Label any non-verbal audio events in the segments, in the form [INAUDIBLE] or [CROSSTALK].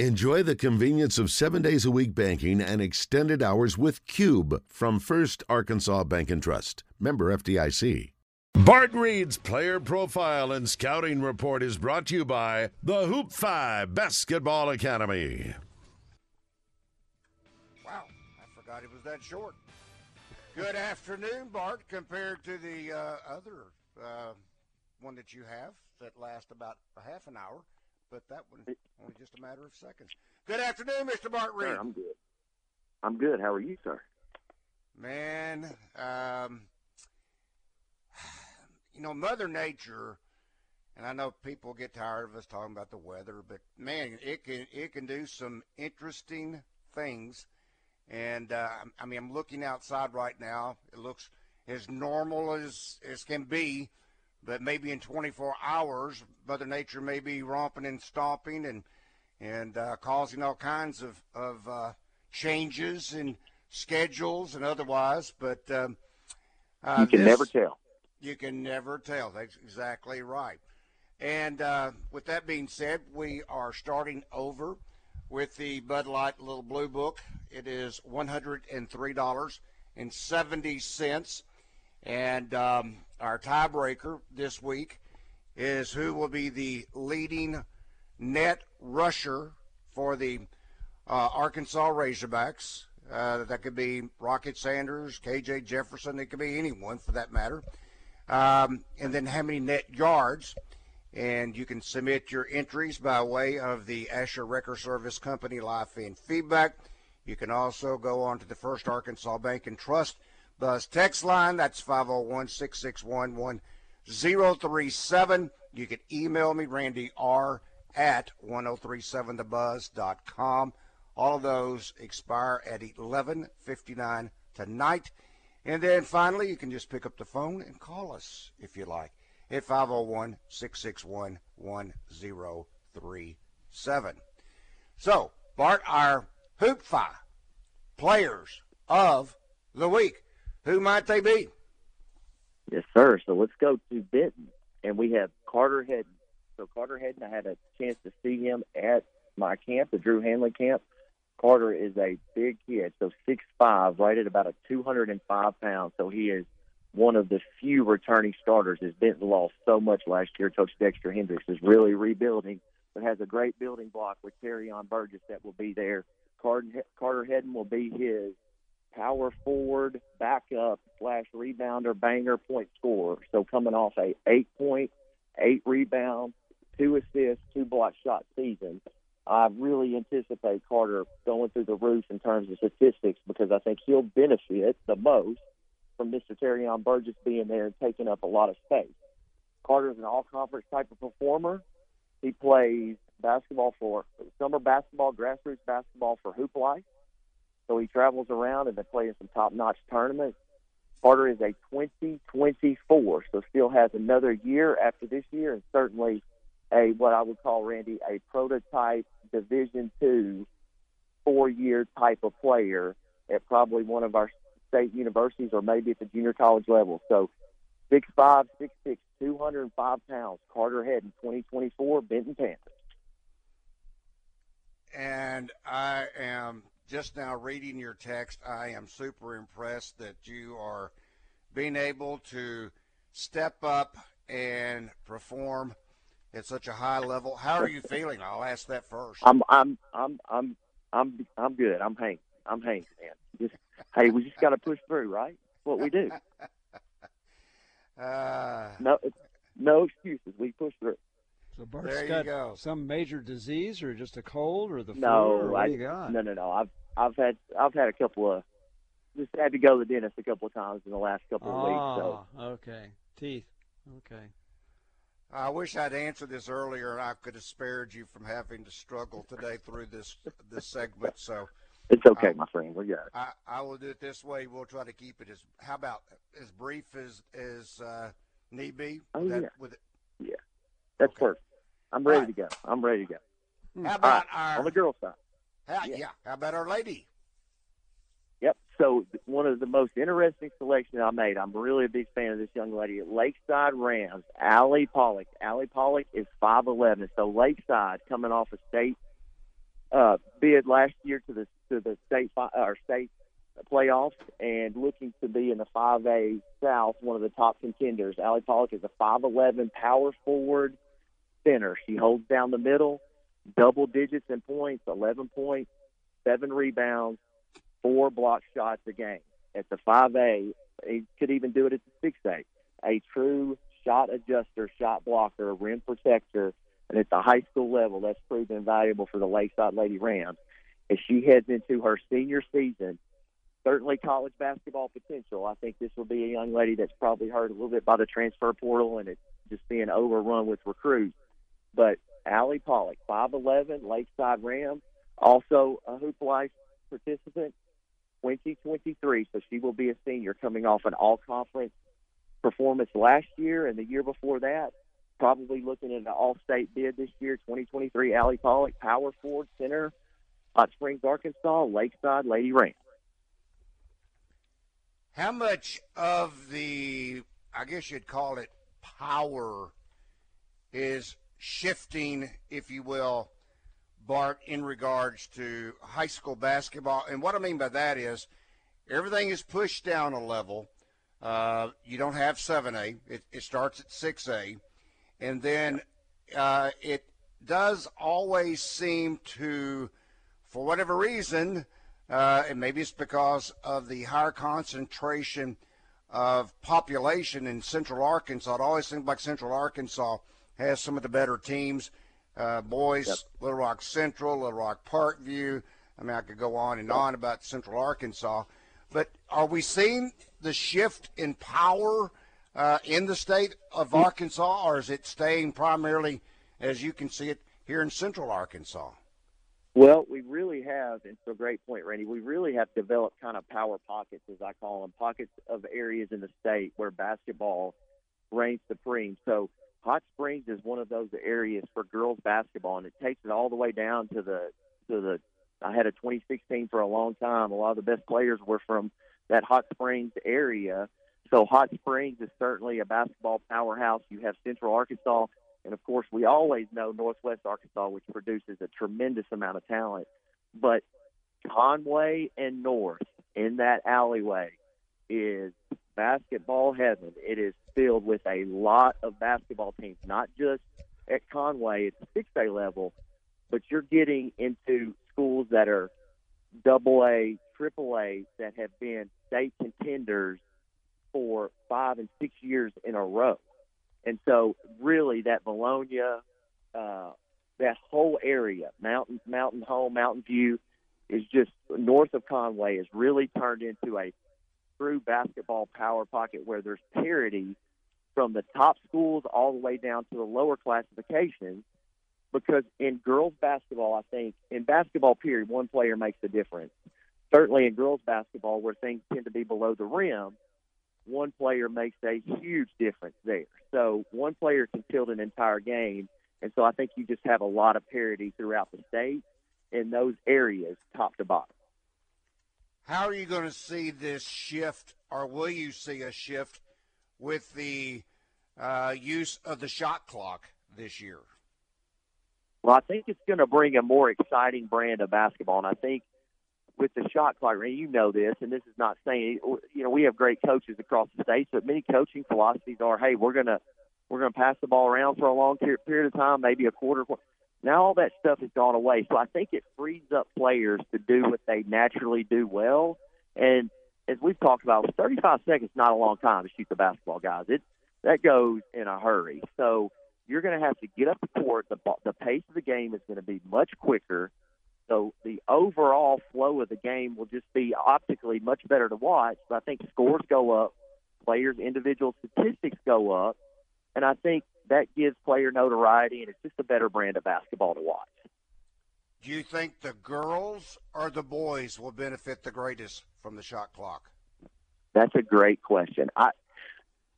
Enjoy the convenience of seven days a week banking and extended hours with Cube from First Arkansas Bank and Trust. Member FDIC. Bart Reid's player profile and scouting report is brought to you by the Hoop 5 Basketball Academy. Wow, I forgot it was that short. Good afternoon, Bart, compared to the uh, other uh, one that you have that lasts about a half an hour but that one only just a matter of seconds. Good afternoon, Mr. Bart Reid. Sir, I'm good. I'm good. How are you, sir? Man, um, you know, Mother Nature, and I know people get tired of us talking about the weather, but man, it can it can do some interesting things. And uh, I mean, I'm looking outside right now. It looks as normal as as can be but maybe in 24 hours, Mother Nature may be romping and stomping and and uh, causing all kinds of of uh, changes in schedules and otherwise. But um, uh, you can this, never tell. You can never tell. That's exactly right. And uh, with that being said, we are starting over with the Bud Light Little Blue Book. It is one hundred and three dollars and seventy cents. And um, our tiebreaker this week is who will be the leading net rusher for the uh, Arkansas Razorbacks. Uh, that could be Rocket Sanders, KJ Jefferson. It could be anyone for that matter. Um, and then how many net yards. And you can submit your entries by way of the Asher Record Service Company live fan feedback. You can also go on to the First Arkansas Bank and Trust Buzz text line. That's 501 661 1037. You can email me, Randy R. at 1037thebuzz.com. All of those expire at 11:59 tonight. And then finally, you can just pick up the phone and call us if you like at 501 661 1037. So, Bart, our Hoop 5 players of the week. Who might they be? Yes, sir. So let's go to Benton, and we have Carter Hedden. So Carter Hedden, I had a chance to see him at my camp, the Drew Hanley camp. Carter is a big kid, so six five, right at about a 205 pounds. So he is one of the few returning starters. As Benton lost so much last year, Coach Dexter Hendricks is really rebuilding, but has a great building block with Terrion Burgess that will be there. Carter Hedden will be his power forward, backup slash rebounder, banger, point scorer. So coming off a eight point, eight rebound, two assists, two block shot season, I really anticipate Carter going through the roof in terms of statistics because I think he'll benefit the most from Mr. Terrion Burgess being there and taking up a lot of space. Carter's an all-conference type of performer. He plays basketball for summer basketball, grassroots basketball for Hoop Life. So he travels around and they play in some top-notch tournaments. Carter is a 2024, so still has another year after this year, and certainly a what I would call Randy a prototype Division two four-year type of player at probably one of our state universities or maybe at the junior college level. So six five, six six, two hundred and five pounds. Carter Hedden 2024, Benton Panthers. And I am just now reading your text, I am super impressed that you are being able to step up and perform at such a high level. How are you feeling? I'll ask that first. I'm I'm I'm I'm I'm I'm good. I'm hanging. I'm hanging, man. Just hey, we just got to push through, right? What we do. [LAUGHS] uh, no, no excuses. We push through. So Bart's got go. some major disease, or just a cold, or the flu. No, or what I, do you got? no, no, no. I've I've had I've had a couple of just had to go to the dentist a couple of times in the last couple of oh, weeks. So ah, okay, teeth. Okay. I wish I'd answered this earlier, and I could have spared you from having to struggle today through this this segment. So it's okay, I, my friend. We got it. I, I will do it this way. We'll try to keep it as how about as brief as as uh, need be. Oh that, yeah. With it? Yeah, that's okay. perfect. I'm ready right. to go. I'm ready to go. How about right. our on the girl side? How, yeah. yeah. How about our lady? Yep. So one of the most interesting selections I made. I'm really a big fan of this young lady at Lakeside Rams, Allie Pollock. Allie Pollock is 5'11", so Lakeside coming off a state uh, bid last year to the to the state or state playoffs and looking to be in the 5A South, one of the top contenders. Allie Pollock is a 5'11 power forward center. She holds down the middle, double digits in points, 11 points, seven rebounds, four block shots a game. At the 5A, he could even do it at the 6A. A true shot adjuster, shot blocker, rim protector, and at the high school level, that's proven valuable for the Lakeside Lady Rams. As she heads into her senior season, certainly college basketball potential. I think this will be a young lady that's probably hurt a little bit by the transfer portal and it's just being overrun with recruits. But Allie Pollock, 5'11, Lakeside Rams, also a Hoop Life participant, 2023. So she will be a senior coming off an all conference performance last year and the year before that. Probably looking at an all state bid this year, 2023. Allie Pollock, power forward center, Hot Springs, Arkansas, Lakeside Lady Rams. How much of the, I guess you'd call it power, is shifting, if you will, Bart, in regards to high school basketball? And what I mean by that is everything is pushed down a level. Uh, you don't have 7A, it, it starts at 6A. And then uh, it does always seem to, for whatever reason, uh, and maybe it's because of the higher concentration of population in Central Arkansas. It always seems like Central Arkansas has some of the better teams. Uh, boys, yep. Little Rock Central, Little Rock Parkview. I mean, I could go on and on about Central Arkansas. But are we seeing the shift in power uh, in the state of mm. Arkansas, or is it staying primarily, as you can see it, here in Central Arkansas? Well, we really have, and it's a great point, Randy. We really have developed kind of power pockets, as I call them, pockets of areas in the state where basketball reigns supreme. So Hot Springs is one of those areas for girls basketball, and it takes it all the way down to the to the. I had a 2016 for a long time. A lot of the best players were from that Hot Springs area. So Hot Springs is certainly a basketball powerhouse. You have Central Arkansas and of course, we always know Northwest Arkansas, which produces a tremendous amount of talent. But Conway and North in that alleyway is basketball heaven. It is filled with a lot of basketball teams, not just at Conway at the 6A level, but you're getting into schools that are double A, triple A that have been state contenders for five and six years in a row. And so, really, that Vilonia, uh, that whole area, Mountain Mountain Home, Mountain View, is just north of Conway, is really turned into a true basketball power pocket where there's parity from the top schools all the way down to the lower classifications. Because in girls basketball, I think in basketball period, one player makes a difference. Certainly in girls basketball, where things tend to be below the rim, one player makes a huge difference there. So one player can tilt an entire game. And so I think you just have a lot of parity throughout the state in those areas, top to bottom. How are you going to see this shift, or will you see a shift with the uh, use of the shot clock this year? Well, I think it's going to bring a more exciting brand of basketball, and I think with the shot clock, and you know this, and this is not saying you know we have great coaches across the state, but many coaching philosophies are, hey, we're gonna we're gonna pass the ball around for a long period of time, maybe a quarter. Now all that stuff has gone away, so I think it frees up players to do what they naturally do well. And as we've talked about, 35 seconds not a long time to shoot the basketball, guys. It that goes in a hurry. So you're going to have to get up the court. The the pace of the game is going to be much quicker so the overall flow of the game will just be optically much better to watch. But I think scores go up, players' individual statistics go up, and I think that gives player notoriety, and it's just a better brand of basketball to watch. Do you think the girls or the boys will benefit the greatest from the shot clock? That's a great question. I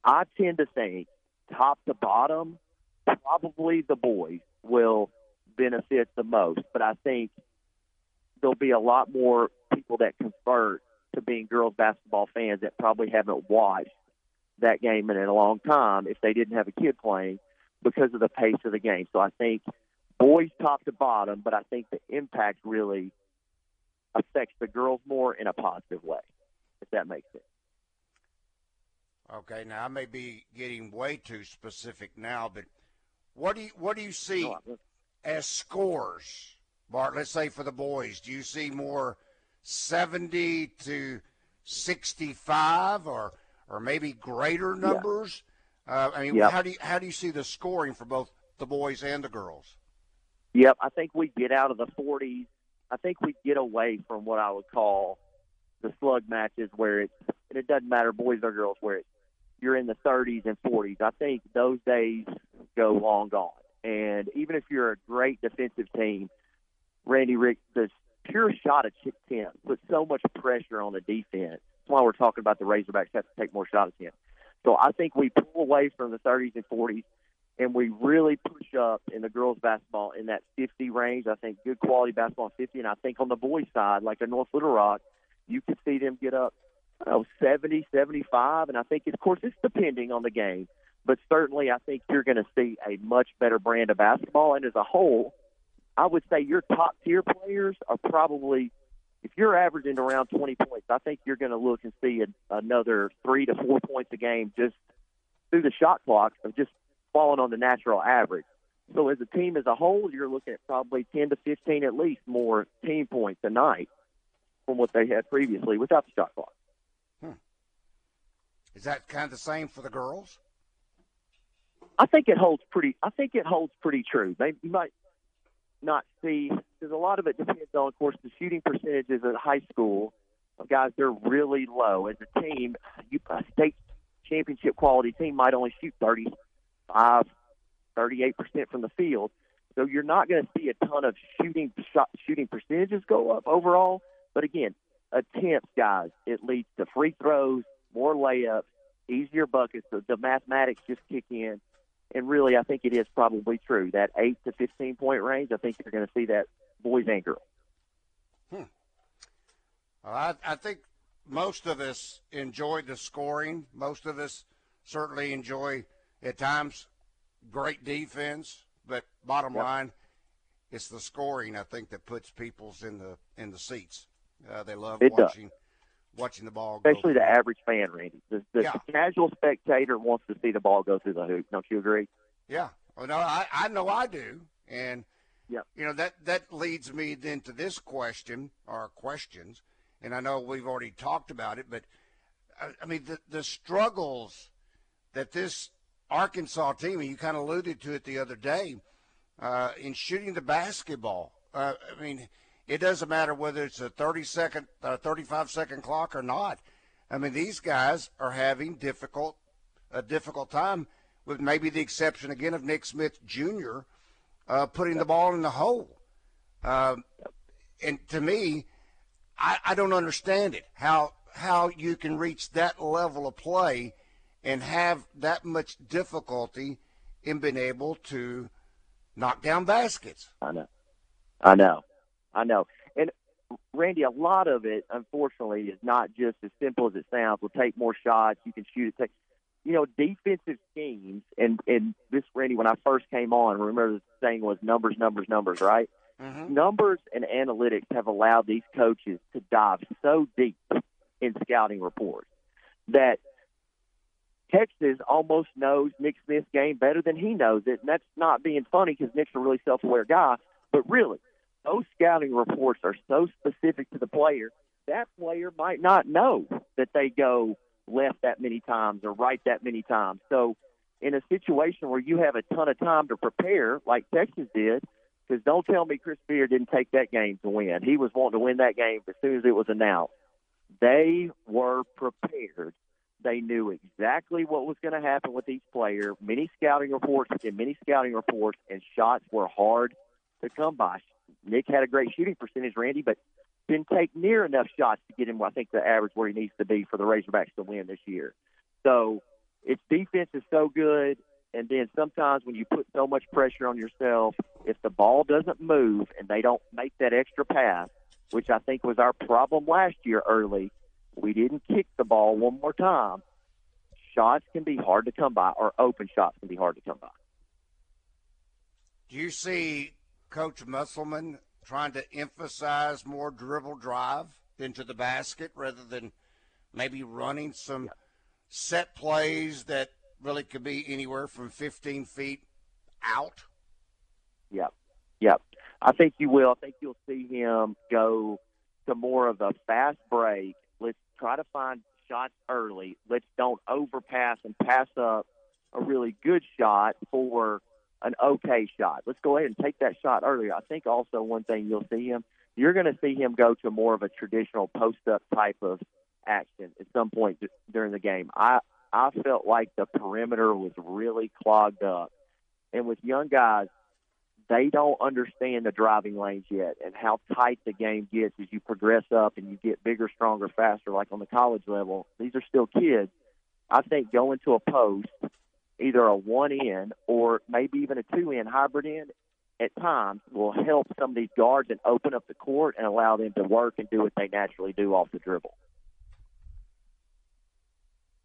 I tend to think top to bottom, probably the boys will benefit the most. But I think there'll be a lot more people that convert to being girls basketball fans that probably haven't watched that game in a long time if they didn't have a kid playing because of the pace of the game. So I think boys top to bottom, but I think the impact really affects the girls more in a positive way, if that makes sense. Okay, now I may be getting way too specific now, but what do you what do you see as scores, Bart? Let's say for the boys, do you see more seventy to sixty-five, or or maybe greater numbers? Yeah. Uh, I mean, yep. how do you how do you see the scoring for both the boys and the girls? Yep, I think we get out of the forties. I think we get away from what I would call the slug matches where it's and it doesn't matter boys or girls where it's you're in the 30s and 40s. I think those days go long gone. And even if you're a great defensive team, Randy Rick, the pure shot of attempt puts so much pressure on the defense. Why we're talking about the Razorbacks have to take more shot attempts. So I think we pull away from the 30s and 40s, and we really push up in the girls' basketball in that 50 range. I think good quality basketball 50, and I think on the boys' side, like a North Little Rock, you could see them get up I don't know, 70, 75. And I think, of course, it's depending on the game. But certainly, I think you're going to see a much better brand of basketball. And as a whole, I would say your top tier players are probably, if you're averaging around 20 points, I think you're going to look and see a, another three to four points a game just through the shot clock of just falling on the natural average. So as a team as a whole, you're looking at probably 10 to 15 at least more team points a night from what they had previously without the shot clock. Hmm. Is that kind of the same for the girls? I think it holds pretty. I think it holds pretty true. They, you might not see because a lot of it depends on, of course, the shooting percentages at high school. Guys, they're really low. As a team, you, a state championship quality team might only shoot 35, 38 percent from the field. So you're not going to see a ton of shooting shot, shooting percentages go up overall. But again, attempts, guys, it leads to free throws, more layups, easier buckets. So the mathematics just kick in. And really, I think it is probably true. That 8 to 15 point range, I think you're going to see that boys and girls. Hmm. Well, I, I think most of us enjoy the scoring. Most of us certainly enjoy, at times, great defense. But bottom yep. line, it's the scoring I think that puts people's in the in the seats. Uh, they love it watching does watching the ball. Especially the average fan, Randy. The, the, yeah. the, casual spectator wants to see the ball go through the hoop. Don't you agree? Yeah. Well, no, I, I know I do. And, yeah. you know, that, that leads me then to this question or questions. And I know we've already talked about it, but I, I mean, the, the struggles that this Arkansas team, and you kind of alluded to it the other day, uh, in shooting the basketball. Uh, I mean, it doesn't matter whether it's a 30 second, uh, 35 second clock or not. I mean, these guys are having difficult, a difficult time, with maybe the exception again of Nick Smith Jr. Uh, putting the ball in the hole. Uh, and to me, I, I don't understand it. How how you can reach that level of play and have that much difficulty in being able to knock down baskets. I know. I know. I know. And Randy, a lot of it, unfortunately, is not just as simple as it sounds. We'll take more shots. You can shoot it. Take, you know, defensive schemes. And and this, Randy, when I first came on, remember the saying was numbers, numbers, numbers, right? Mm-hmm. Numbers and analytics have allowed these coaches to dive so deep in scouting reports that Texas almost knows Nick Smith's game better than he knows it. And that's not being funny because Nick's a really self-aware guy, but really, those scouting reports are so specific to the player, that player might not know that they go left that many times or right that many times. So, in a situation where you have a ton of time to prepare, like Texas did, because don't tell me Chris Beard didn't take that game to win. He was wanting to win that game as soon as it was announced. They were prepared. They knew exactly what was going to happen with each player. Many scouting reports and many scouting reports, and shots were hard to come by. Nick had a great shooting percentage, Randy, but didn't take near enough shots to get him, I think, the average where he needs to be for the Razorbacks to win this year. So its defense is so good. And then sometimes when you put so much pressure on yourself, if the ball doesn't move and they don't make that extra pass, which I think was our problem last year early, we didn't kick the ball one more time. Shots can be hard to come by, or open shots can be hard to come by. Do you see Coach Musselman trying to emphasize more dribble drive into the basket rather than maybe running some set plays that really could be anywhere from 15 feet out? Yep. Yep. I think you will. I think you'll see him go to more of a fast break. Let's try to find shots early. Let's don't overpass and pass up a really good shot for an okay shot. Let's go ahead and take that shot earlier. I think also one thing you'll see him, you're going to see him go to more of a traditional post up type of action at some point during the game. I I felt like the perimeter was really clogged up, and with young guys, they don't understand the driving lanes yet and how tight the game gets as you progress up and you get bigger, stronger, faster. Like on the college level, these are still kids. I think going to a post, either a one in or maybe even a two in hybrid in, at times will help some of these guards and open up the court and allow them to work and do what they naturally do off the dribble.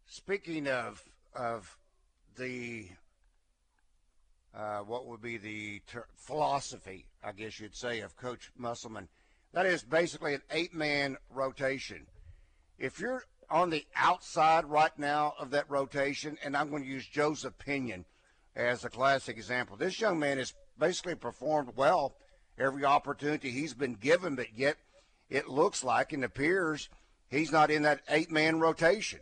Speaking of of the uh, what would be the ter- philosophy, I guess you'd say, of Coach Musselman, that is basically an eight man rotation. If you're on the outside right now of that rotation, and I'm going to use Joseph Pinion as a classic example, this young man has basically performed well every opportunity he's been given, but yet it looks like and appears he's not in that eight man rotation.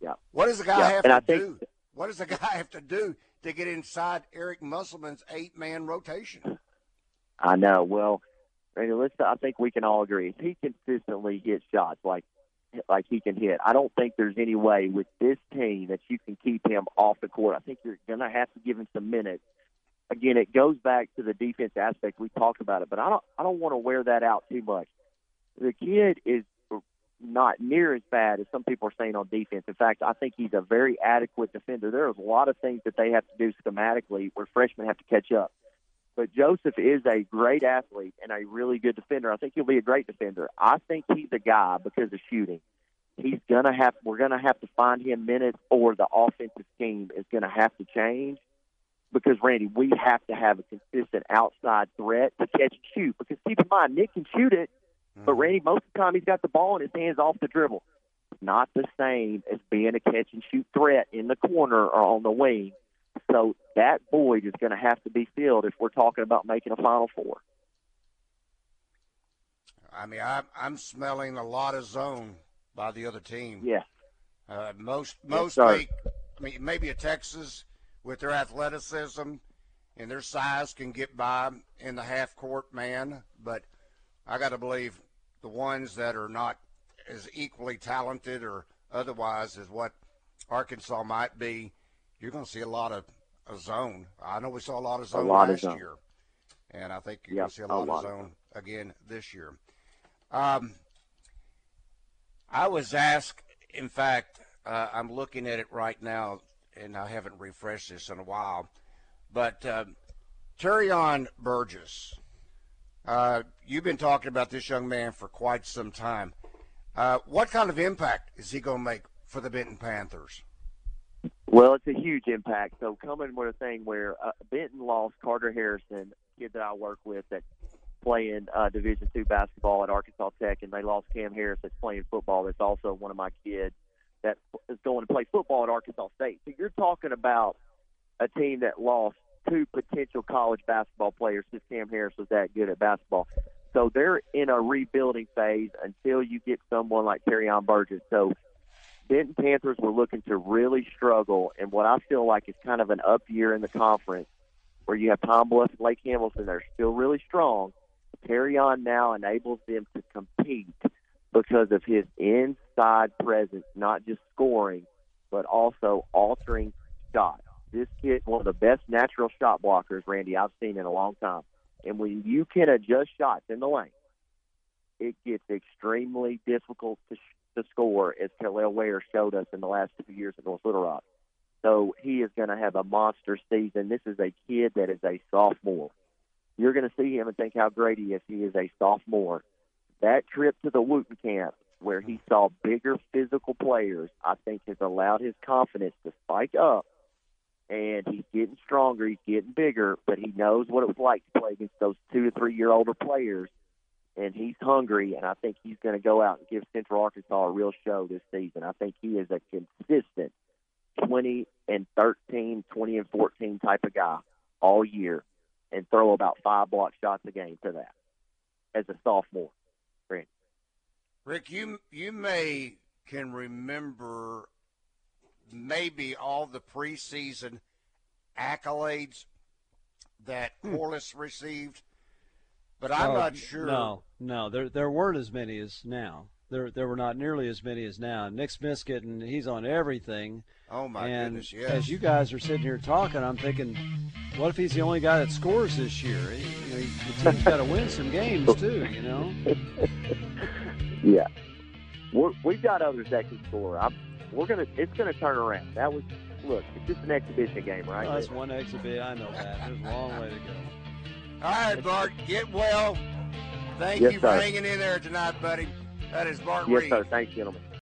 Yeah. What does the guy yeah. have and to I think, do? What does the guy [LAUGHS] have to do to get inside Eric Musselman's eight man rotation? I know. Well, Randy, let's, I think we can all agree. He consistently hits shots like like he can hit. I don't think there's any way with this team that you can keep him off the court. I think you're going to have to give him some minutes. Again, it goes back to the defense aspect. We talked about it, but I don't I don't want to wear that out too much. The kid is not near as bad as some people are saying on defense. In fact, I think he's a very adequate defender. There's a lot of things that they have to do schematically where freshmen have to catch up. But Joseph is a great athlete and a really good defender. I think he'll be a great defender. I think he's a guy because of shooting. He's gonna have we're gonna have to find him minutes or the offensive scheme is gonna have to change because Randy, we have to have a consistent outside threat to catch and shoot. Because keep in mind, Nick can shoot it, but mm-hmm. Randy, most of the time he's got the ball in his hands off the dribble. It's not the same as being a catch and shoot threat in the corner or on the wing. So that void is going to have to be filled if we're talking about making a Final Four. I mean, I'm, I'm smelling a lot of zone by the other team. Yeah. Uh, most most yes, make, I mean, maybe a Texas with their athleticism and their size can get by in the half court man, but I got to believe the ones that are not as equally talented or otherwise as what Arkansas might be, you're going to see a lot of a zone. I know we saw a lot of zone lot last of zone. year, and I think you're yep, going to see a lot, a lot of zone of again this year. Um, I was asked, in fact, uh, I'm looking at it right now, and I haven't refreshed this in a while, but uh, Terrion Burgess uh, you've been talking about this young man for quite some time. Uh, what kind of impact is he going to make for the Benton Panthers? Well, it's a huge impact. So coming with a thing where uh, Benton lost Carter Harrison, kid that I work with that's playing uh, Division two basketball at Arkansas Tech, and they lost Cam Harris that's playing football. That's also one of my kids that is going to play football at Arkansas State. So you're talking about a team that lost two potential college basketball players since Cam Harris was that good at basketball. So they're in a rebuilding phase until you get someone like Terrion Burgess. So Benton Panthers were looking to really struggle, and what I feel like is kind of an up year in the conference, where you have Pine Bluff and Lake Hamilton. They're still really strong. Terrion now enables them to compete because of his inside presence, not just scoring, but also altering shots this kid one of the best natural shot blockers, Randy, I've seen in a long time. And when you can adjust shots in the lane, it gets extremely difficult to, to score, as Kel'el Ware showed us in the last two years at North Little Rock. So he is going to have a monster season. This is a kid that is a sophomore. You're going to see him and think how great he is. He is a sophomore. That trip to the Wooten camp, where he saw bigger physical players, I think has allowed his confidence to spike up and he's getting stronger, he's getting bigger, but he knows what it was like to play against those two to three year older players, and he's hungry, and I think he's going to go out and give Central Arkansas a real show this season. I think he is a consistent 20 and 13, 20 and 14 type of guy all year, and throw about five block shots a game to that as a sophomore. Randy. Rick, you you may can remember maybe all the preseason accolades that hmm. Corliss received, but I'm oh, not sure. No, no, there there weren't as many as now. There there were not nearly as many as now. Nick Smith's getting he's on everything. Oh my and goodness! Yes. And as you guys are sitting here talking, I'm thinking, what if he's the only guy that scores this year? You know, the team's got to win some games too. You know. [LAUGHS] yeah, we're, we've got others that can score. I'm, we're gonna. It's gonna turn around. That was look. It's just an exhibition game, right? Oh, that's one exhibition. I know that. There's a long way to go. All right, Bart. Get well. Thank yes, you for hanging in there tonight, buddy. That is Bart yes, Reid. sir. Thanks, gentlemen.